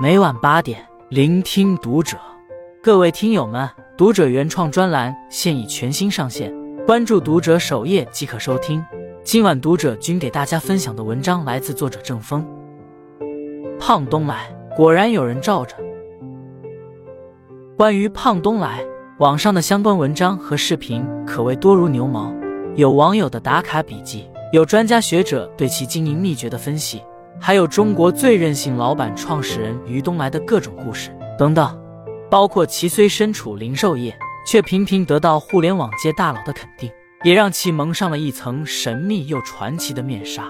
每晚八点，聆听读者。各位听友们，读者原创专栏现已全新上线，关注读者首页即可收听。今晚读者君给大家分享的文章来自作者郑峰。胖东来，果然有人罩着。关于胖东来，网上的相关文章和视频可谓多如牛毛，有网友的打卡笔记，有专家学者对其经营秘诀的分析。还有中国最任性老板创始人于东来的各种故事等等，包括其虽身处零售业，却频频得到互联网界大佬的肯定，也让其蒙上了一层神秘又传奇的面纱。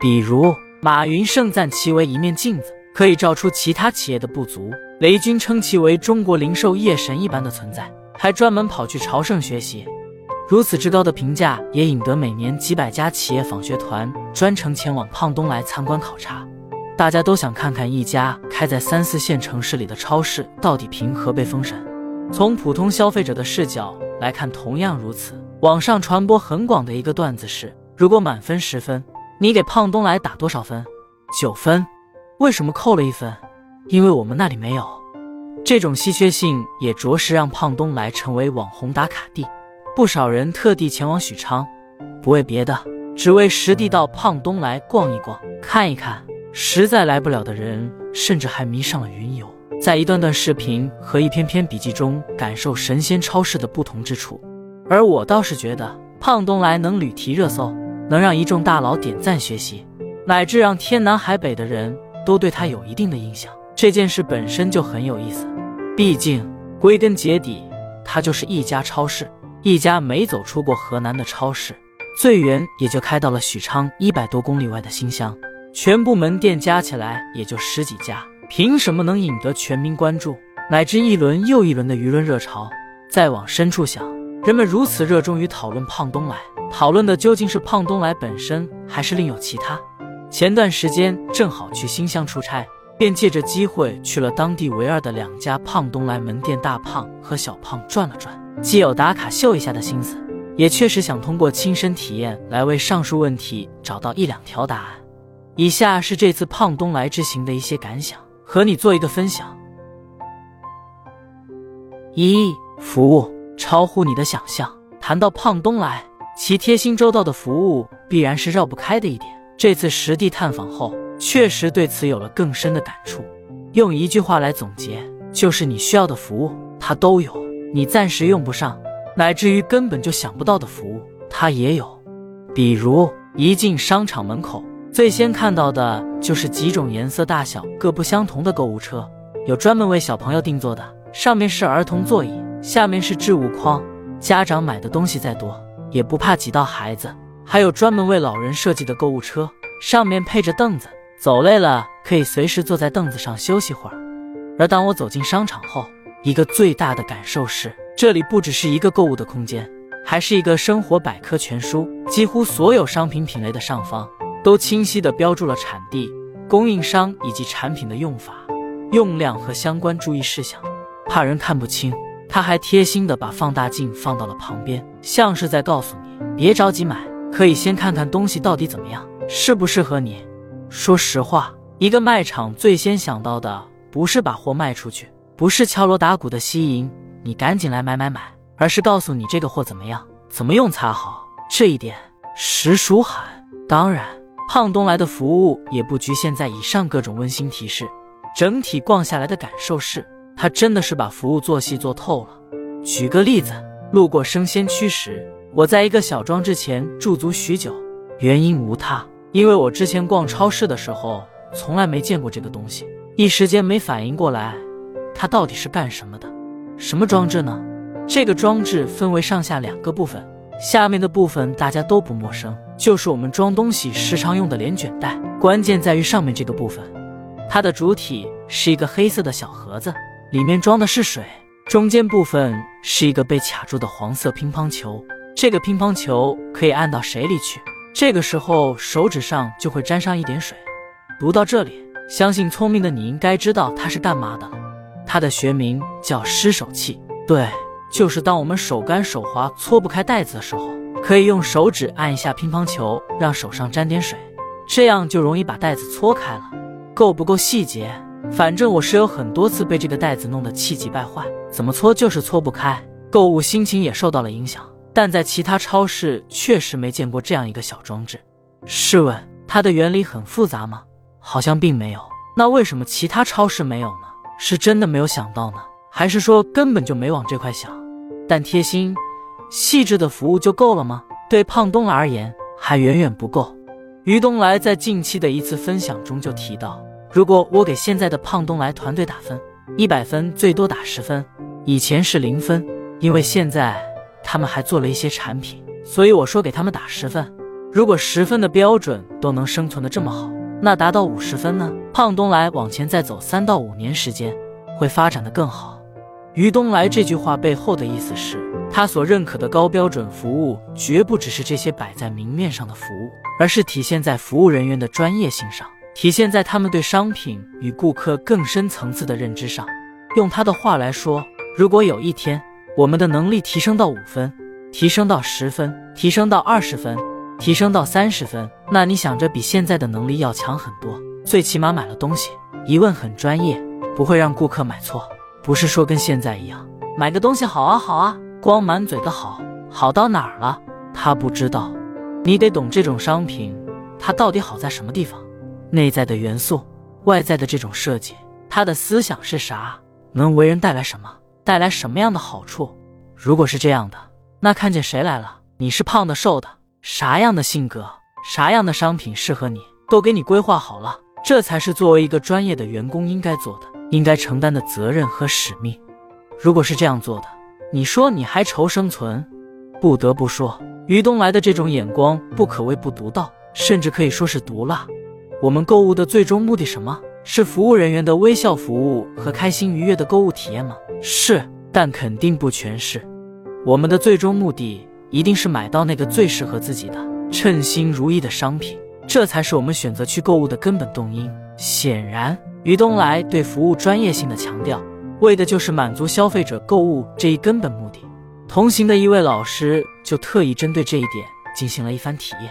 比如，马云盛赞其为一面镜子，可以照出其他企业的不足；雷军称其为中国零售业神一般的存在，还专门跑去朝圣学习。如此之高的评价，也引得每年几百家企业访学团专程前往胖东来参观考察。大家都想看看一家开在三四线城市里的超市到底凭何被封神。从普通消费者的视角来看，同样如此。网上传播很广的一个段子是：如果满分十分，你给胖东来打多少分？九分。为什么扣了一分？因为我们那里没有。这种稀缺性也着实让胖东来成为网红打卡地。不少人特地前往许昌，不为别的，只为实地到胖东来逛一逛、看一看。实在来不了的人，甚至还迷上了云游，在一段段视频和一篇篇笔记中感受神仙超市的不同之处。而我倒是觉得，胖东来能屡提热搜，能让一众大佬点赞学习，乃至让天南海北的人都对他有一定的印象，这件事本身就很有意思。毕竟，归根结底，它就是一家超市。一家没走出过河南的超市，最远也就开到了许昌一百多公里外的新乡，全部门店加起来也就十几家，凭什么能引得全民关注，乃至一轮又一轮的舆论热潮？再往深处想，人们如此热衷于讨论胖东来，讨论的究竟是胖东来本身，还是另有其他？前段时间正好去新乡出差，便借着机会去了当地唯二的两家胖东来门店，大胖和小胖转了转。既有打卡秀一下的心思，也确实想通过亲身体验来为上述问题找到一两条答案。以下是这次胖东来之行的一些感想，和你做一个分享。一、服务超乎你的想象。谈到胖东来，其贴心周到的服务必然是绕不开的一点。这次实地探访后，确实对此有了更深的感触。用一句话来总结，就是你需要的服务，他都有。你暂时用不上，乃至于根本就想不到的服务，它也有。比如一进商场门口，最先看到的就是几种颜色、大小各不相同的购物车，有专门为小朋友定做的，上面是儿童座椅，下面是置物筐，家长买的东西再多也不怕挤到孩子。还有专门为老人设计的购物车，上面配着凳子，走累了可以随时坐在凳子上休息会儿。而当我走进商场后，一个最大的感受是，这里不只是一个购物的空间，还是一个生活百科全书。几乎所有商品品类的上方都清晰地标注了产地、供应商以及产品的用法、用量和相关注意事项。怕人看不清，他还贴心地把放大镜放到了旁边，像是在告诉你：别着急买，可以先看看东西到底怎么样，适不适合你。说实话，一个卖场最先想到的不是把货卖出去。不是敲锣打鼓的吸引你赶紧来买买买，而是告诉你这个货怎么样，怎么用才好。这一点实属罕。当然，胖东来的服务也不局限在以上各种温馨提示。整体逛下来的感受是，他真的是把服务做细做透了。举个例子，路过生鲜区时，我在一个小装置前驻足许久，原因无他，因为我之前逛超市的时候从来没见过这个东西，一时间没反应过来。它到底是干什么的？什么装置呢？这个装置分为上下两个部分，下面的部分大家都不陌生，就是我们装东西时常用的连卷袋。关键在于上面这个部分，它的主体是一个黑色的小盒子，里面装的是水，中间部分是一个被卡住的黄色乒乓球。这个乒乓球可以按到水里去，这个时候手指上就会沾上一点水。读到这里，相信聪明的你应该知道它是干嘛的了。它的学名叫湿手器，对，就是当我们手干手滑搓不开袋子的时候，可以用手指按一下乒乓球，让手上沾点水，这样就容易把袋子搓开了。够不够细节？反正我是有很多次被这个袋子弄得气急败坏，怎么搓就是搓不开，购物心情也受到了影响。但在其他超市确实没见过这样一个小装置。试问它的原理很复杂吗？好像并没有。那为什么其他超市没有呢？是真的没有想到呢，还是说根本就没往这块想？但贴心、细致的服务就够了吗？对胖东来而言，还远远不够。于东来在近期的一次分享中就提到。如果我给现在的胖东来团队打分，一百分最多打十分，以前是零分，因为现在他们还做了一些产品，所以我说给他们打十分。如果十分的标准都能生存的这么好，那达到五十分呢？胖东来往前再走三到五年时间，会发展的更好。于东来这句话背后的意思是，他所认可的高标准服务，绝不只是这些摆在明面上的服务，而是体现在服务人员的专业性上。体现在他们对商品与顾客更深层次的认知上。用他的话来说，如果有一天我们的能力提升到五分，提升到十分，提升到二十分，提升到三十分，那你想着比现在的能力要强很多，最起码买了东西一问很专业，不会让顾客买错。不是说跟现在一样，买个东西好啊好啊，光满嘴的好，好到哪儿了？他不知道，你得懂这种商品，它到底好在什么地方。内在的元素，外在的这种设计，他的思想是啥？能为人带来什么？带来什么样的好处？如果是这样的，那看见谁来了？你是胖的、瘦的，啥样的性格，啥样的商品适合你，都给你规划好了。这才是作为一个专业的员工应该做的，应该承担的责任和使命。如果是这样做的，你说你还愁生存？不得不说，于东来的这种眼光不可谓不独到，甚至可以说是毒辣。我们购物的最终目的什么？是服务人员的微笑服务和开心愉悦的购物体验吗？是，但肯定不全是。我们的最终目的一定是买到那个最适合自己的、称心如意的商品，这才是我们选择去购物的根本动因。显然，于东来对服务专业性的强调，为的就是满足消费者购物这一根本目的。同行的一位老师就特意针对这一点进行了一番体验，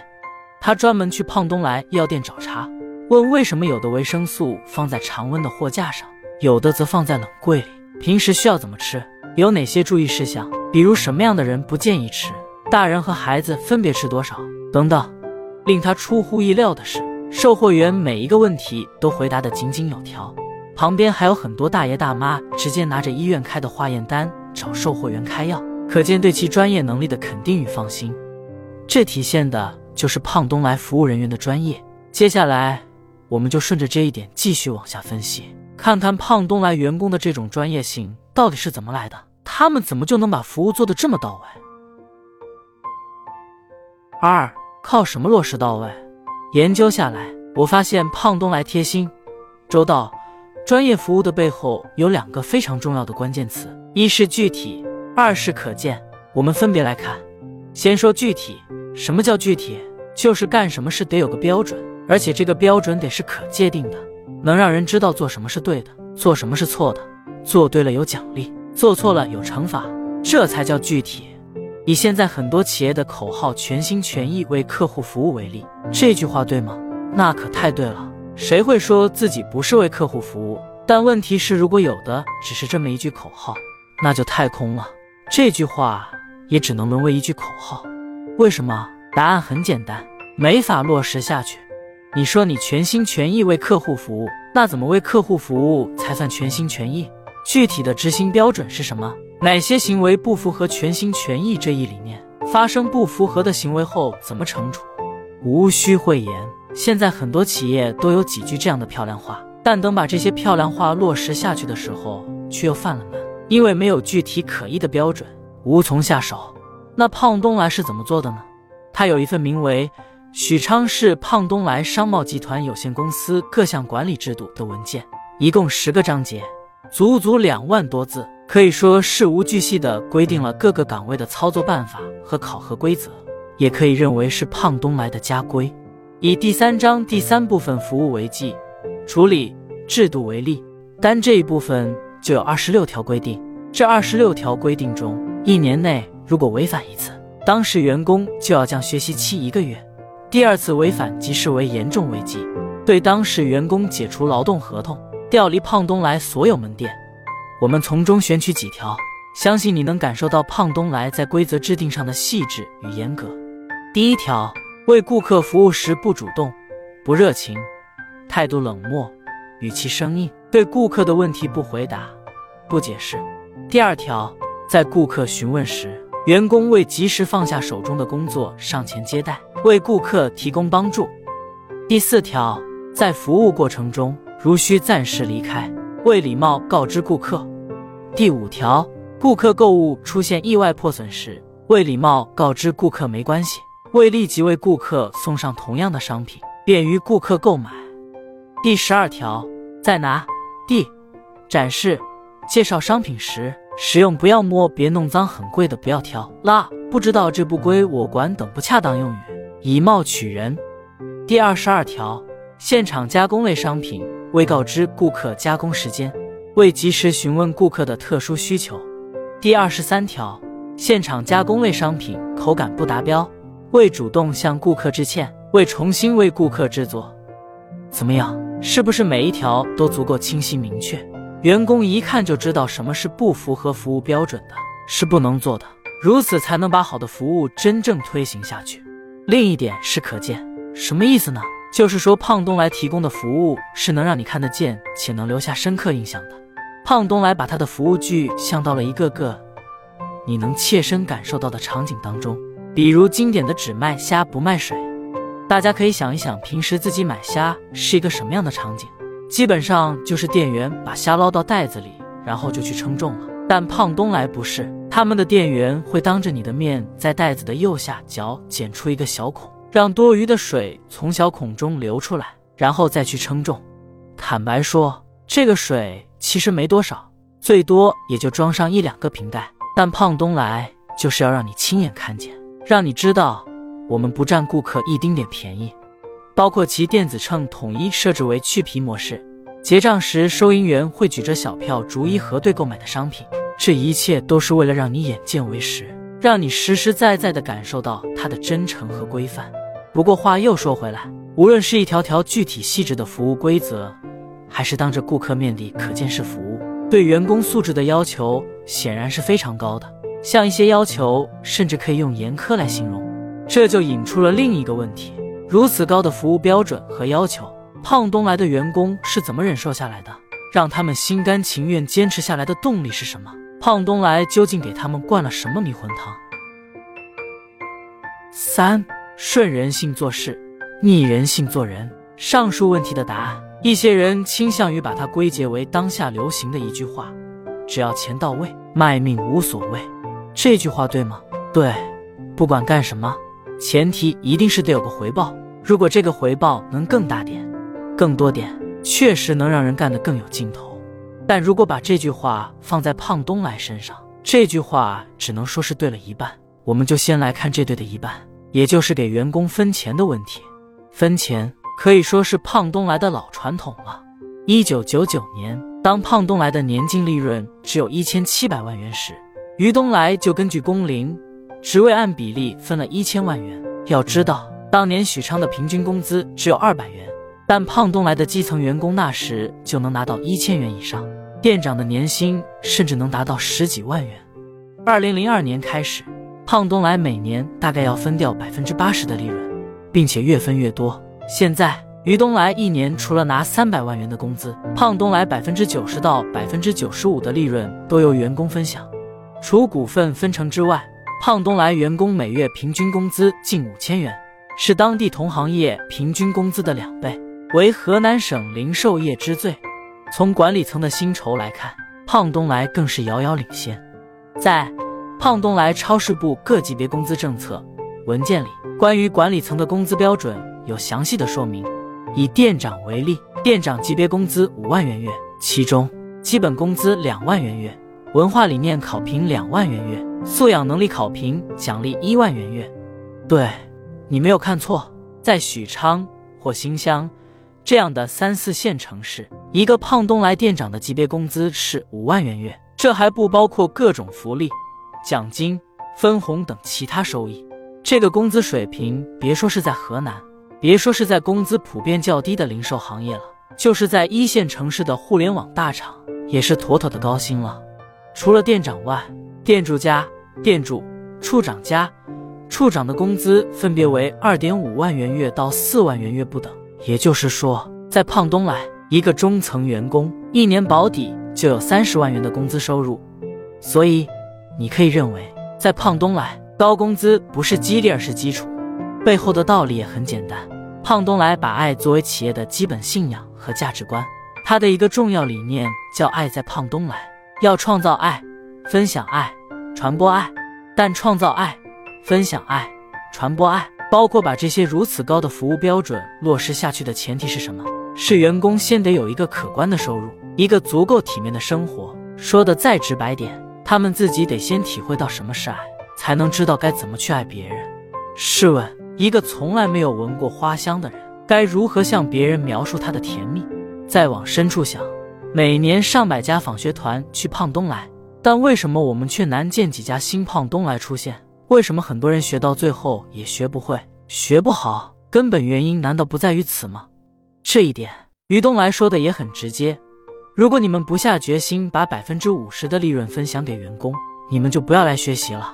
他专门去胖东来药店找茬。问为什么有的维生素放在常温的货架上，有的则放在冷柜里？平时需要怎么吃？有哪些注意事项？比如什么样的人不建议吃？大人和孩子分别吃多少？等等。令他出乎意料的是，售货员每一个问题都回答得井井有条，旁边还有很多大爷大妈直接拿着医院开的化验单找售货员开药，可见对其专业能力的肯定与放心。这体现的就是胖东来服务人员的专业。接下来。我们就顺着这一点继续往下分析，看看胖东来员工的这种专业性到底是怎么来的，他们怎么就能把服务做得这么到位？二靠什么落实到位？研究下来，我发现胖东来贴心、周到、专业服务的背后有两个非常重要的关键词：一是具体，二是可见。我们分别来看，先说具体。什么叫具体？就是干什么事得有个标准。而且这个标准得是可界定的，能让人知道做什么是对的，做什么是错的，做对了有奖励，做错了有惩罚，这才叫具体。以现在很多企业的口号“全心全意为客户服务”为例，这句话对吗？那可太对了。谁会说自己不是为客户服务？但问题是，如果有的只是这么一句口号，那就太空了。这句话也只能沦为一句口号。为什么？答案很简单，没法落实下去。你说你全心全意为客户服务，那怎么为客户服务才算全心全意？具体的执行标准是什么？哪些行为不符合全心全意这一理念？发生不符合的行为后怎么惩处？无需讳言，现在很多企业都有几句这样的漂亮话，但等把这些漂亮话落实下去的时候，却又犯了难，因为没有具体可依的标准，无从下手。那胖东来是怎么做的呢？他有一份名为。许昌市胖东来商贸集团有限公司各项管理制度的文件，一共十个章节，足足两万多字，可以说事无巨细地规定了各个岗位的操作办法和考核规则，也可以认为是胖东来的家规。以第三章第三部分服务为记，处理制度为例，单这一部分就有二十六条规定。这二十六条规定中，一年内如果违反一次，当事员工就要将学习期一个月。第二次违反即视为严重违纪，对当事员工解除劳动合同，调离胖东来所有门店。我们从中选取几条，相信你能感受到胖东来在规则制定上的细致与严格。第一条，为顾客服务时不主动、不热情，态度冷漠，语气生硬，对顾客的问题不回答、不解释。第二条，在顾客询问时，员工未及时放下手中的工作上前接待，为顾客提供帮助。第四条，在服务过程中，如需暂时离开，为礼貌告知顾客。第五条，顾客购物出现意外破损时，未礼貌告知顾客没关系，未立即为顾客送上同样的商品，便于顾客购买。第十二条，在拿、递、展示、介绍商品时。使用不要摸、别弄脏、很贵的不要挑、拉、不知道这不归我管等不恰当用语，以貌取人。第二十二条，现场加工类商品未告知顾客加工时间，未及时询问顾客的特殊需求。第二十三条，现场加工类商品口感不达标，未主动向顾客致歉，未重新为顾客制作。怎么样？是不是每一条都足够清晰明确？员工一看就知道什么是不符合服务标准的，是不能做的，如此才能把好的服务真正推行下去。另一点是可见，什么意思呢？就是说胖东来提供的服务是能让你看得见且能留下深刻印象的。胖东来把他的服务具象到了一个个你能切身感受到的场景当中，比如经典的只卖虾不卖水。大家可以想一想，平时自己买虾是一个什么样的场景？基本上就是店员把虾捞到袋子里，然后就去称重了。但胖东来不是，他们的店员会当着你的面在袋子的右下角剪出一个小孔，让多余的水从小孔中流出来，然后再去称重。坦白说，这个水其实没多少，最多也就装上一两个瓶盖。但胖东来就是要让你亲眼看见，让你知道我们不占顾客一丁点便宜。包括其电子秤统一设置为去皮模式，结账时收银员会举着小票逐一核对购买的商品，这一切都是为了让你眼见为实，让你实实在在地感受到它的真诚和规范。不过话又说回来，无论是一条条具体细致的服务规则，还是当着顾客面的可见式服务，对员工素质的要求显然是非常高的，像一些要求甚至可以用严苛来形容。这就引出了另一个问题。如此高的服务标准和要求，胖东来的员工是怎么忍受下来的？让他们心甘情愿坚持下来的动力是什么？胖东来究竟给他们灌了什么迷魂汤？三顺人性做事，逆人性做人。上述问题的答案，一些人倾向于把它归结为当下流行的一句话：只要钱到位，卖命无所谓。这句话对吗？对，不管干什么，前提一定是得有个回报。如果这个回报能更大点、更多点，确实能让人干得更有劲头。但如果把这句话放在胖东来身上，这句话只能说是对了一半。我们就先来看这对的一半，也就是给员工分钱的问题。分钱可以说是胖东来的老传统了。一九九九年，当胖东来的年净利润只有一千七百万元时，于东来就根据工龄、职位按比例分了一千万元。要知道。当年许昌的平均工资只有二百元，但胖东来的基层员工那时就能拿到一千元以上，店长的年薪甚至能达到十几万元。二零零二年开始，胖东来每年大概要分掉百分之八十的利润，并且越分越多。现在于东来一年除了拿三百万元的工资，胖东来百分之九十到百分之九十五的利润都由员工分享，除股份分成之外，胖东来员工每月平均工资近五千元。是当地同行业平均工资的两倍，为河南省零售业之最。从管理层的薪酬来看，胖东来更是遥遥领先。在胖东来超市部各级别工资政策文件里，关于管理层的工资标准有详细的说明。以店长为例，店长级别工资五万元月，其中基本工资两万元月，文化理念考评两万元月，素养能力考评奖励一万元月。对。你没有看错，在许昌或新乡这样的三四线城市，一个胖东来店长的级别工资是五万元月，这还不包括各种福利、奖金、分红等其他收益。这个工资水平，别说是在河南，别说是在工资普遍较低的零售行业了，就是在一线城市的互联网大厂，也是妥妥的高薪了。除了店长外，店主家、店主、处长家、处长的工资分别为二点五万元月到四万元月不等。也就是说，在胖东来，一个中层员工一年保底就有三十万元的工资收入。所以，你可以认为，在胖东来，高工资不是激励，而是基础。背后的道理也很简单。胖东来把爱作为企业的基本信仰和价值观，他的一个重要理念叫“爱在胖东来”，要创造爱、分享爱、传播爱。但创造爱、分享爱、传播爱，包括把这些如此高的服务标准落实下去的前提是什么？是员工先得有一个可观的收入，一个足够体面的生活。说的再直白点，他们自己得先体会到什么是爱，才能知道该怎么去爱别人。试问？一个从来没有闻过花香的人，该如何向别人描述他的甜蜜？再往深处想，每年上百家访学团去胖东来，但为什么我们却难见几家新胖东来出现？为什么很多人学到最后也学不会、学不好？根本原因难道不在于此吗？这一点，于东来说的也很直接：如果你们不下决心把百分之五十的利润分享给员工，你们就不要来学习了。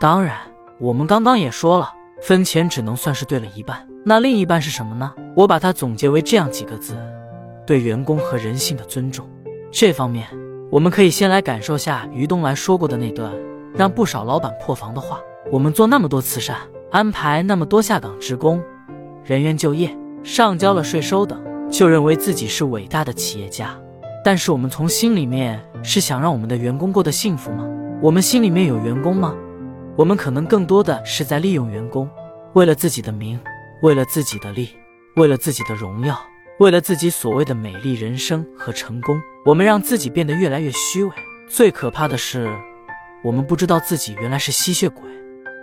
当然，我们刚刚也说了。分钱只能算是对了一半，那另一半是什么呢？我把它总结为这样几个字：对员工和人性的尊重。这方面，我们可以先来感受下于东来说过的那段让不少老板破防的话。我们做那么多慈善，安排那么多下岗职工、人员就业，上交了税收等，就认为自己是伟大的企业家。但是我们从心里面是想让我们的员工过得幸福吗？我们心里面有员工吗？我们可能更多的是在利用员工，为了自己的名，为了自己的利，为了自己的荣耀，为了自己所谓的美丽人生和成功，我们让自己变得越来越虚伪。最可怕的是，我们不知道自己原来是吸血鬼。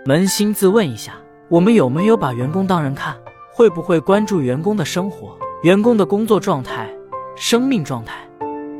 扪心自问一下，我们有没有把员工当人看？会不会关注员工的生活、员工的工作状态、生命状态？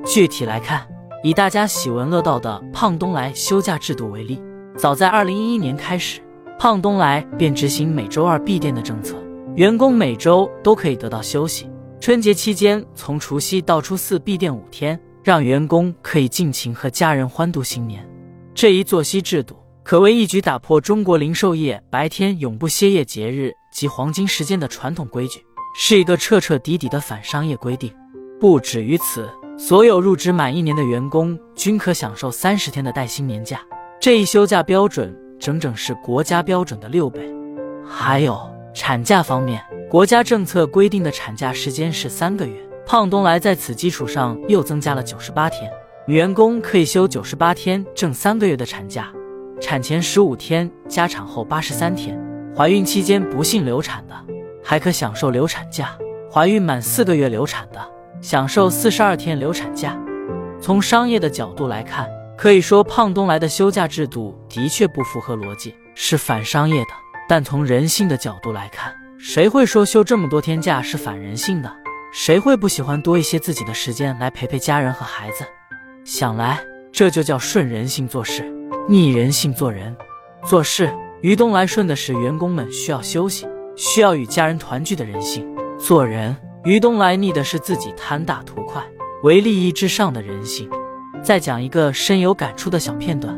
具体来看，以大家喜闻乐道的胖东来休假制度为例。早在二零一一年开始，胖东来便执行每周二闭店的政策，员工每周都可以得到休息。春节期间，从除夕到初四闭店五天，让员工可以尽情和家人欢度新年。这一作息制度可谓一举打破中国零售业白天永不歇业节日及黄金时间的传统规矩，是一个彻彻底底的反商业规定。不止于此，所有入职满一年的员工均可享受三十天的带薪年假。这一休假标准整整是国家标准的六倍。还有产假方面，国家政策规定的产假时间是三个月，胖东来在此基础上又增加了九十八天，女员工可以休九十八天，挣三个月的产假，产前十五天加产后八十三天，怀孕期间不幸流产的还可享受流产假，怀孕满四个月流产的享受四十二天流产假。从商业的角度来看。可以说，胖东来的休假制度的确不符合逻辑，是反商业的。但从人性的角度来看，谁会说休这么多天假是反人性的？谁会不喜欢多一些自己的时间来陪陪家人和孩子？想来，这就叫顺人性做事，逆人性做人。做事，于东来顺的是员工们需要休息、需要与家人团聚的人性；做人，于东来逆的是自己贪大图快、唯利益至上的人性。再讲一个深有感触的小片段。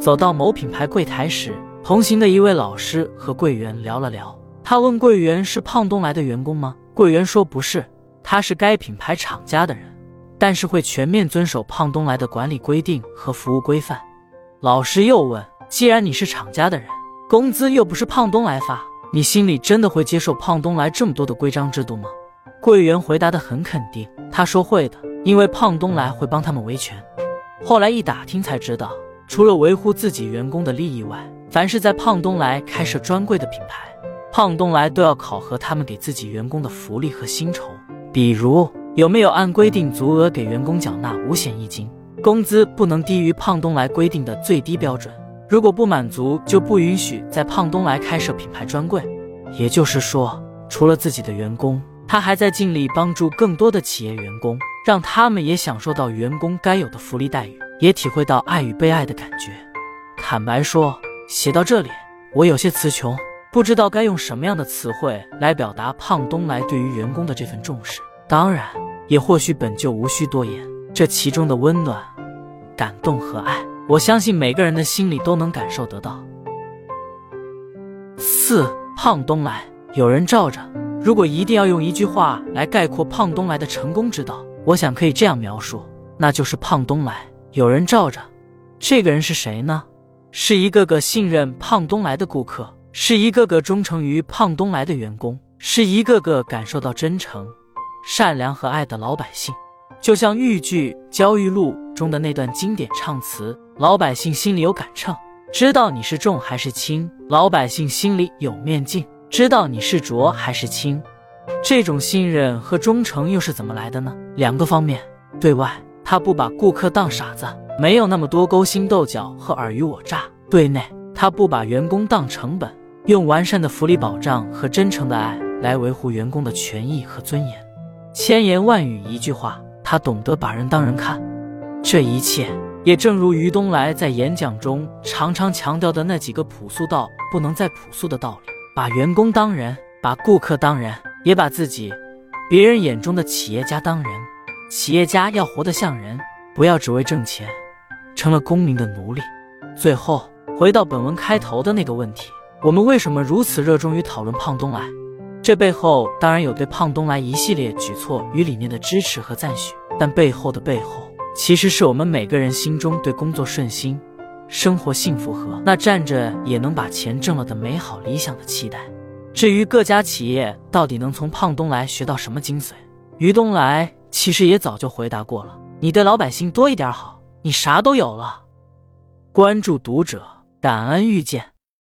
走到某品牌柜台时，同行的一位老师和柜员聊了聊。他问柜员：“是胖东来的员工吗？”柜员说：“不是，他是该品牌厂家的人，但是会全面遵守胖东来的管理规定和服务规范。”老师又问：“既然你是厂家的人，工资又不是胖东来发，你心里真的会接受胖东来这么多的规章制度吗？”柜员回答的很肯定，他说：“会的，因为胖东来会帮他们维权。”后来一打听才知道，除了维护自己员工的利益外，凡是在胖东来开设专柜的品牌，胖东来都要考核他们给自己员工的福利和薪酬，比如有没有按规定足额给员工缴纳五险一金，工资不能低于胖东来规定的最低标准，如果不满足就不允许在胖东来开设品牌专柜。也就是说，除了自己的员工，他还在尽力帮助更多的企业员工。让他们也享受到员工该有的福利待遇，也体会到爱与被爱的感觉。坦白说，写到这里，我有些词穷，不知道该用什么样的词汇来表达胖东来对于员工的这份重视。当然，也或许本就无需多言。这其中的温暖、感动和爱，我相信每个人的心里都能感受得到。四胖东来，有人罩着。如果一定要用一句话来概括胖东来的成功之道，我想可以这样描述，那就是胖东来有人罩着。这个人是谁呢？是一个个信任胖东来的顾客，是一个个忠诚于胖东来的员工，是一个个感受到真诚、善良和爱的老百姓。就像豫剧《焦裕禄》中的那段经典唱词：“老百姓心里有杆秤，知道你是重还是轻；老百姓心里有面镜。”知道你是浊还是清，这种信任和忠诚又是怎么来的呢？两个方面：对外，他不把顾客当傻子，没有那么多勾心斗角和尔虞我诈；对内，他不把员工当成本，用完善的福利保障和真诚的爱来维护员工的权益和尊严。千言万语一句话，他懂得把人当人看。这一切也正如于东来在演讲中常常强调的那几个朴素到不能再朴素的道理。把员工当人，把顾客当人，也把自己、别人眼中的企业家当人。企业家要活得像人，不要只为挣钱，成了功名的奴隶。最后，回到本文开头的那个问题：我们为什么如此热衷于讨论胖东来？这背后当然有对胖东来一系列举措与理念的支持和赞许，但背后的背后，其实是我们每个人心中对工作顺心。生活幸福和那站着也能把钱挣了的美好理想的期待。至于各家企业到底能从胖东来学到什么精髓，于东来其实也早就回答过了：你对老百姓多一点好，你啥都有了。关注读者，感恩遇见。